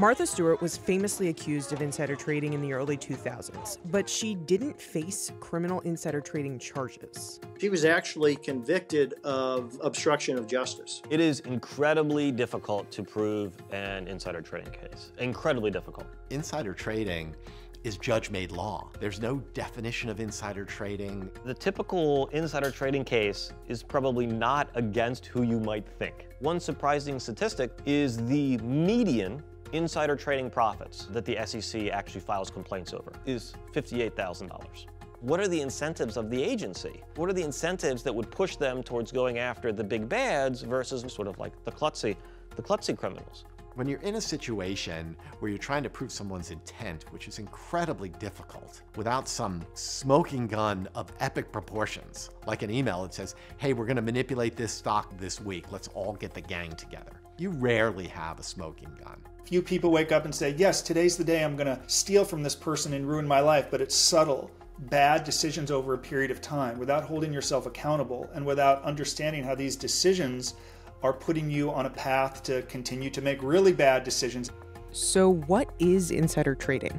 Martha Stewart was famously accused of insider trading in the early 2000s, but she didn't face criminal insider trading charges. She was actually convicted of obstruction of justice. It is incredibly difficult to prove an insider trading case. Incredibly difficult. Insider trading is judge made law. There's no definition of insider trading. The typical insider trading case is probably not against who you might think. One surprising statistic is the median insider trading profits that the SEC actually files complaints over is $58,000. What are the incentives of the agency? What are the incentives that would push them towards going after the big bads versus sort of like the klutzy, the klutzy criminals? When you're in a situation where you're trying to prove someone's intent, which is incredibly difficult, without some smoking gun of epic proportions, like an email that says, hey, we're gonna manipulate this stock this week, let's all get the gang together. You rarely have a smoking gun. Few people wake up and say, yes, today's the day I'm gonna steal from this person and ruin my life, but it's subtle bad decisions over a period of time without holding yourself accountable and without understanding how these decisions are putting you on a path to continue to make really bad decisions. So, what is insider trading?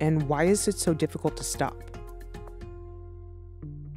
And why is it so difficult to stop?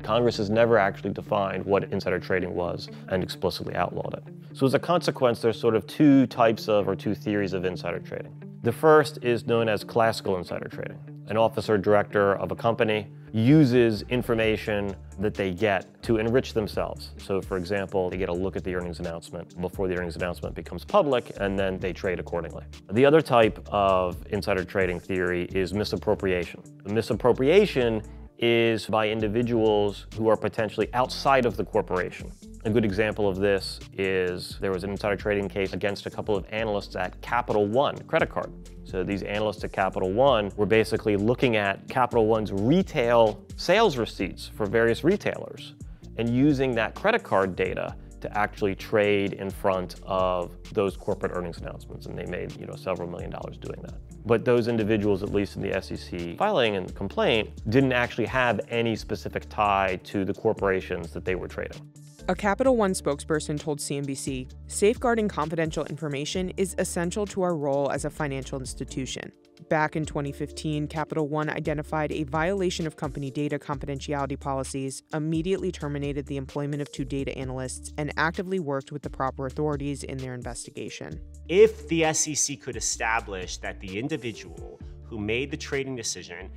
Congress has never actually defined what insider trading was and explicitly outlawed it. So as a consequence, there's sort of two types of or two theories of insider trading. The first is known as classical insider trading. An officer director of a company uses information that they get to enrich themselves. So for example, they get a look at the earnings announcement before the earnings announcement becomes public and then they trade accordingly. The other type of insider trading theory is misappropriation. Misappropriation is by individuals who are potentially outside of the corporation. A good example of this is there was an insider trading case against a couple of analysts at Capital One credit card. So these analysts at Capital One were basically looking at Capital One's retail sales receipts for various retailers and using that credit card data to actually trade in front of those corporate earnings announcements, and they made you know several million dollars doing that. But those individuals, at least in the SEC filing and complaint, didn't actually have any specific tie to the corporations that they were trading. A Capital One spokesperson told CNBC safeguarding confidential information is essential to our role as a financial institution. Back in 2015, Capital One identified a violation of company data confidentiality policies, immediately terminated the employment of two data analysts, and actively worked with the proper authorities in their investigation. If the SEC could establish that the individual who made the trading decision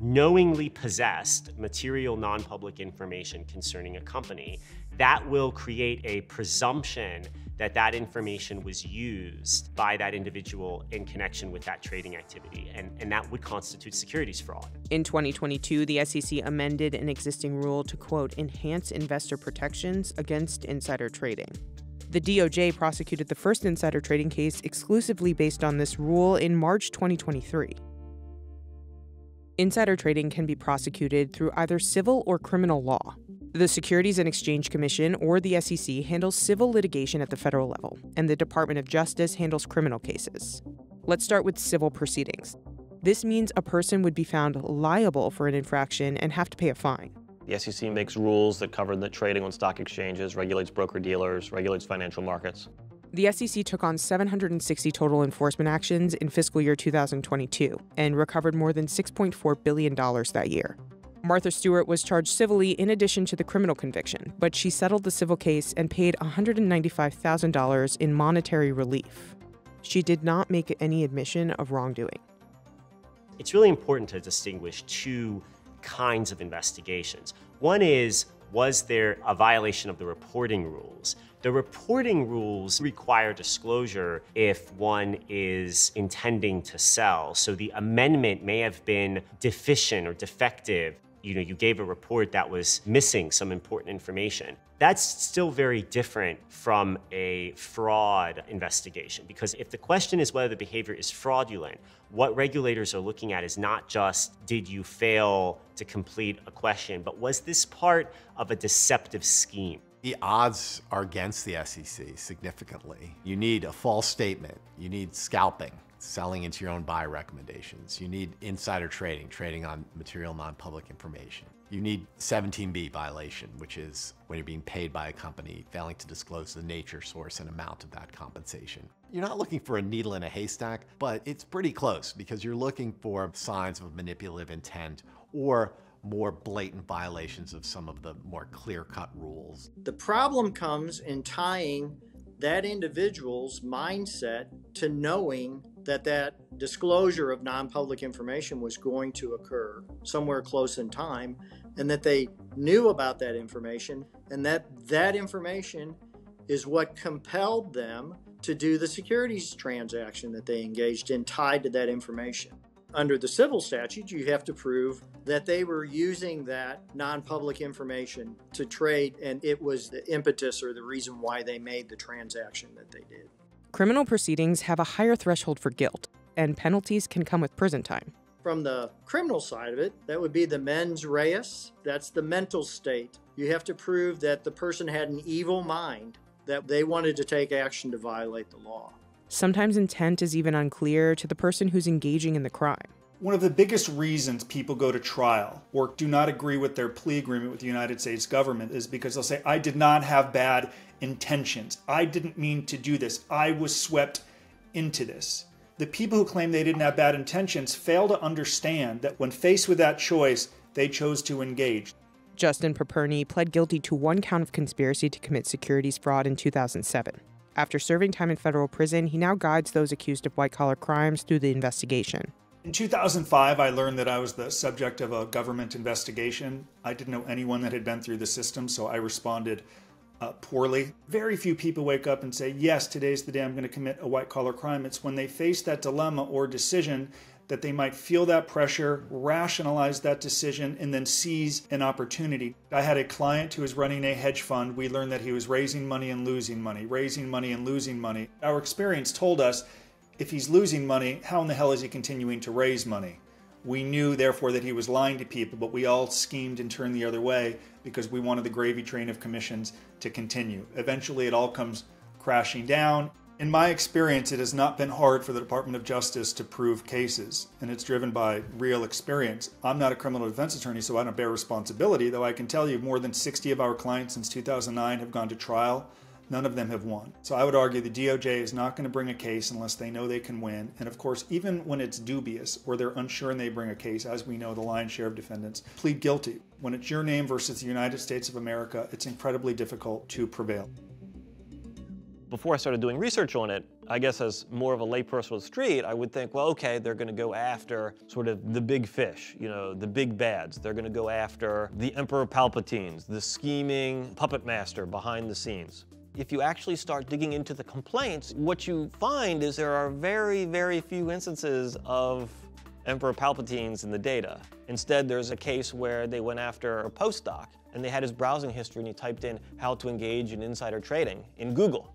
knowingly possessed material non public information concerning a company, that will create a presumption that that information was used by that individual in connection with that trading activity, and, and that would constitute securities fraud. In 2022, the SEC amended an existing rule to, quote, enhance investor protections against insider trading. The DOJ prosecuted the first insider trading case exclusively based on this rule in March 2023. Insider trading can be prosecuted through either civil or criminal law. The Securities and Exchange Commission, or the SEC, handles civil litigation at the federal level, and the Department of Justice handles criminal cases. Let's start with civil proceedings. This means a person would be found liable for an infraction and have to pay a fine. The SEC makes rules that cover the trading on stock exchanges, regulates broker dealers, regulates financial markets. The SEC took on 760 total enforcement actions in fiscal year 2022 and recovered more than $6.4 billion that year. Martha Stewart was charged civilly in addition to the criminal conviction, but she settled the civil case and paid $195,000 in monetary relief. She did not make any admission of wrongdoing. It's really important to distinguish two kinds of investigations. One is was there a violation of the reporting rules? The reporting rules require disclosure if one is intending to sell. So the amendment may have been deficient or defective you know, you gave a report that was missing some important information. That's still very different from a fraud investigation because if the question is whether the behavior is fraudulent, what regulators are looking at is not just did you fail to complete a question, but was this part of a deceptive scheme? The odds are against the SEC significantly. You need a false statement, you need scalping selling into your own buy recommendations. You need insider trading, trading on material non-public information. You need 17B violation, which is when you're being paid by a company failing to disclose the nature, source, and amount of that compensation. You're not looking for a needle in a haystack, but it's pretty close because you're looking for signs of manipulative intent or more blatant violations of some of the more clear cut rules. The problem comes in tying that individual's mindset to knowing that that disclosure of non-public information was going to occur somewhere close in time and that they knew about that information and that that information is what compelled them to do the securities transaction that they engaged in tied to that information. Under the civil statute, you have to prove that they were using that non public information to trade, and it was the impetus or the reason why they made the transaction that they did. Criminal proceedings have a higher threshold for guilt, and penalties can come with prison time. From the criminal side of it, that would be the mens rea. That's the mental state. You have to prove that the person had an evil mind, that they wanted to take action to violate the law. Sometimes intent is even unclear to the person who's engaging in the crime. One of the biggest reasons people go to trial or do not agree with their plea agreement with the United States government is because they'll say, I did not have bad intentions. I didn't mean to do this. I was swept into this. The people who claim they didn't have bad intentions fail to understand that when faced with that choice, they chose to engage. Justin Paperny pled guilty to one count of conspiracy to commit securities fraud in 2007. After serving time in federal prison, he now guides those accused of white collar crimes through the investigation. In 2005, I learned that I was the subject of a government investigation. I didn't know anyone that had been through the system, so I responded uh, poorly. Very few people wake up and say, Yes, today's the day I'm going to commit a white collar crime. It's when they face that dilemma or decision that they might feel that pressure, rationalize that decision, and then seize an opportunity. I had a client who was running a hedge fund. We learned that he was raising money and losing money, raising money and losing money. Our experience told us if he's losing money, how in the hell is he continuing to raise money? We knew, therefore, that he was lying to people, but we all schemed and turned the other way because we wanted the gravy train of commissions to continue. Eventually, it all comes crashing down. In my experience, it has not been hard for the Department of Justice to prove cases, and it's driven by real experience. I'm not a criminal defense attorney, so I don't bear responsibility, though I can tell you more than 60 of our clients since 2009 have gone to trial. None of them have won. So I would argue the DOJ is not going to bring a case unless they know they can win. And of course, even when it's dubious or they're unsure and they bring a case, as we know, the lion's share of defendants plead guilty. When it's your name versus the United States of America, it's incredibly difficult to prevail before I started doing research on it, I guess as more of a layperson on the street, I would think, well, okay, they're to go after sort of the big fish, you know, the big bads. They're to go after the Emperor Palpatines, the scheming puppet master behind the scenes. If you actually start digging into the complaints, what you find is there are very, very few instances of Emperor Palpatines in the data. Instead, there's a case where they went after a postdoc and they had his browsing history and he typed in how to engage in insider trading in Google.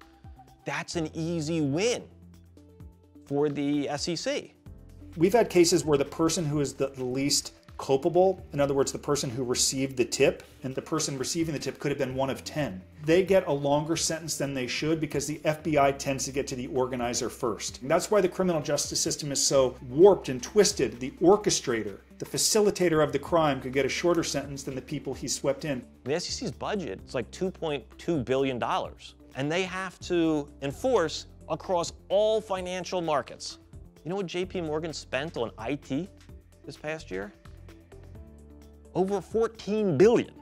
That's an easy win for the SEC. We've had cases where the person who is the least culpable, in other words, the person who received the tip, and the person receiving the tip could have been one of 10. They get a longer sentence than they should because the FBI tends to get to the organizer first. And that's why the criminal justice system is so warped and twisted. The orchestrator, the facilitator of the crime, could get a shorter sentence than the people he swept in. The SEC's budget is like $2.2 billion and they have to enforce across all financial markets. You know what JP Morgan spent on IT this past year? Over 14 billion.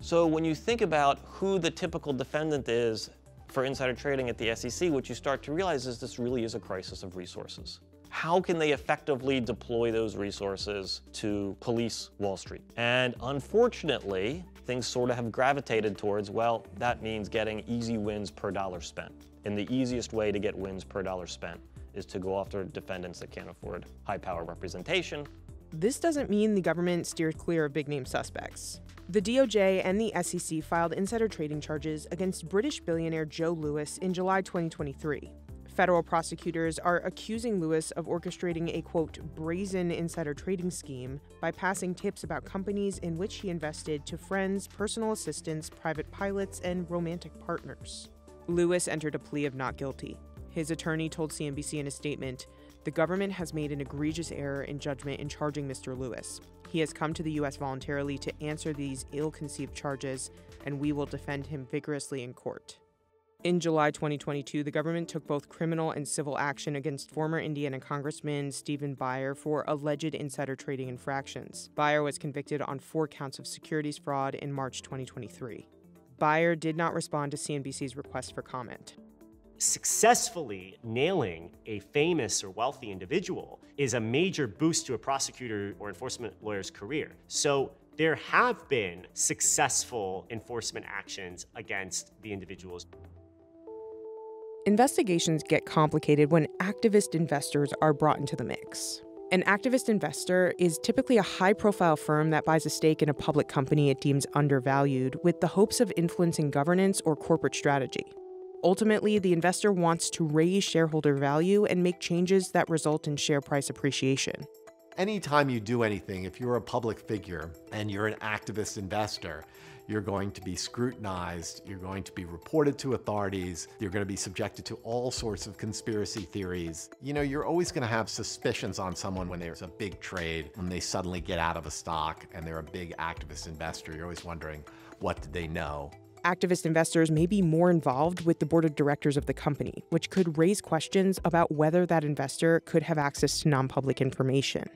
So when you think about who the typical defendant is for insider trading at the SEC, what you start to realize is this really is a crisis of resources. How can they effectively deploy those resources to police Wall Street? And unfortunately, things sort of have gravitated towards, well, that means getting easy wins per dollar spent. And the easiest way to get wins per dollar spent is to go after defendants that can't afford high power representation. This doesn't mean the government steered clear of big name suspects. The DOJ and the SEC filed insider trading charges against British billionaire Joe Lewis in July 2023. Federal prosecutors are accusing Lewis of orchestrating a quote, brazen insider trading scheme by passing tips about companies in which he invested to friends, personal assistants, private pilots, and romantic partners. Lewis entered a plea of not guilty. His attorney told CNBC in a statement the government has made an egregious error in judgment in charging Mr. Lewis. He has come to the U.S. voluntarily to answer these ill conceived charges, and we will defend him vigorously in court. In July 2022, the government took both criminal and civil action against former Indiana Congressman Stephen Buyer for alleged insider trading infractions. Buyer was convicted on four counts of securities fraud in March 2023. Buyer did not respond to CNBC's request for comment. Successfully nailing a famous or wealthy individual is a major boost to a prosecutor or enforcement lawyer's career. So there have been successful enforcement actions against the individuals. Investigations get complicated when activist investors are brought into the mix. An activist investor is typically a high profile firm that buys a stake in a public company it deems undervalued with the hopes of influencing governance or corporate strategy. Ultimately, the investor wants to raise shareholder value and make changes that result in share price appreciation. Anytime you do anything, if you're a public figure and you're an activist investor, you're going to be scrutinized, you're going to be reported to authorities, you're going to be subjected to all sorts of conspiracy theories. You know, you're always going to have suspicions on someone when there's a big trade, when they suddenly get out of a stock and they're a big activist investor. You're always wondering, what did they know? Activist investors may be more involved with the board of directors of the company, which could raise questions about whether that investor could have access to non public information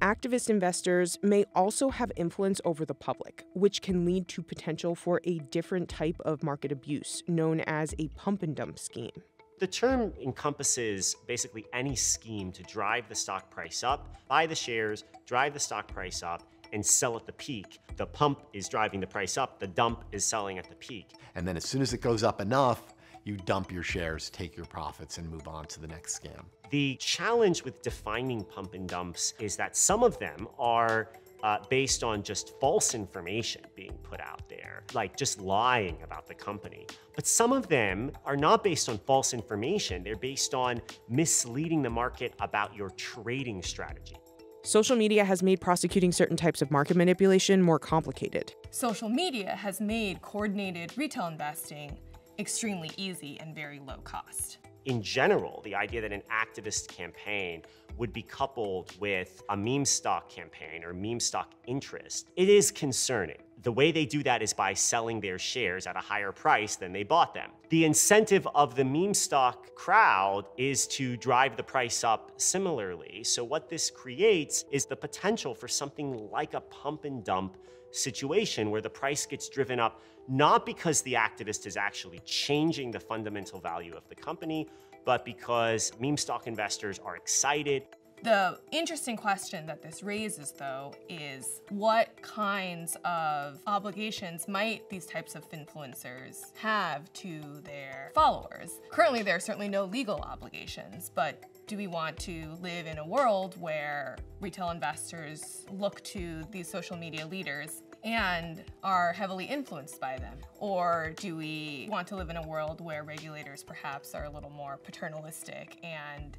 activist investors may also have influence over the public, which can lead to potential for a different type of market abuse known as a pump and dump scheme. The term encompasses basically any scheme to drive the stock price up, buy the shares, drive the stock price up, and sell at the peak. The pump is driving the price up, the dump is selling at the peak. And then as soon as it goes up enough, you dump your shares, take your profits, and move on to the next scam. The challenge with defining pump and dumps is that some of them are uh, based on just false information being put out there, like just lying about the company. But some of them are not based on false information, they're based on misleading the market about your trading strategy. Social media has made prosecuting certain types of market manipulation more complicated. Social media has made coordinated retail investing extremely easy and very low cost. In general, the idea that an activist campaign would be coupled with a meme stock campaign or meme stock interest, it is concerning. The way they do that is by selling their shares at a higher price than they bought them. The incentive of the meme stock crowd is to drive the price up similarly. So, what this creates is the potential for something like a pump and dump situation where the price gets driven up not because the activist is actually changing the fundamental value of the company, but because meme stock investors are excited. The interesting question that this raises, though, is what kinds of obligations might these types of influencers have to their followers? Currently, there are certainly no legal obligations, but do we want to live in a world where retail investors look to these social media leaders and are heavily influenced by them? Or do we want to live in a world where regulators perhaps are a little more paternalistic and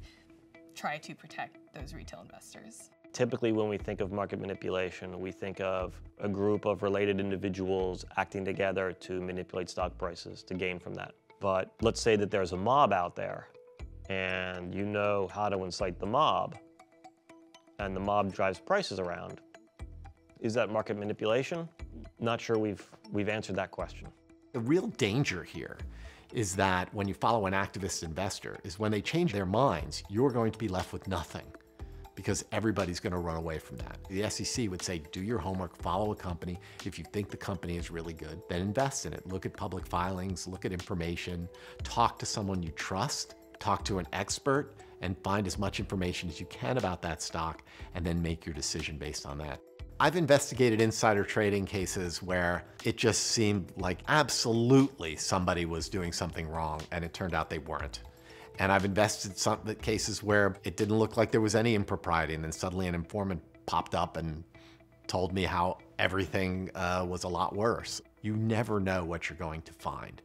try to protect those retail investors? Typically, when we think of market manipulation, we think of a group of related individuals acting together to manipulate stock prices to gain from that. But let's say that there's a mob out there and you know how to incite the mob, and the mob drives prices around. Is that market manipulation? Not sure we've, we've answered that question. The real danger here is that when you follow an activist investor is when they change their minds, you're going to be left with nothing because everybody's going to run away from that. The SEC would say, do your homework, follow a company. If you think the company is really good, then invest in it. Look at public filings, look at information, talk to someone you trust talk to an expert and find as much information as you can about that stock and then make your decision based on that. I've investigated insider trading cases where it just seemed like absolutely somebody was doing something wrong and it turned out they weren't. And I've invested some cases where it didn't look like there was any impropriety and then suddenly an informant popped up and told me how everything uh, was a lot worse. You never know what you're going to find.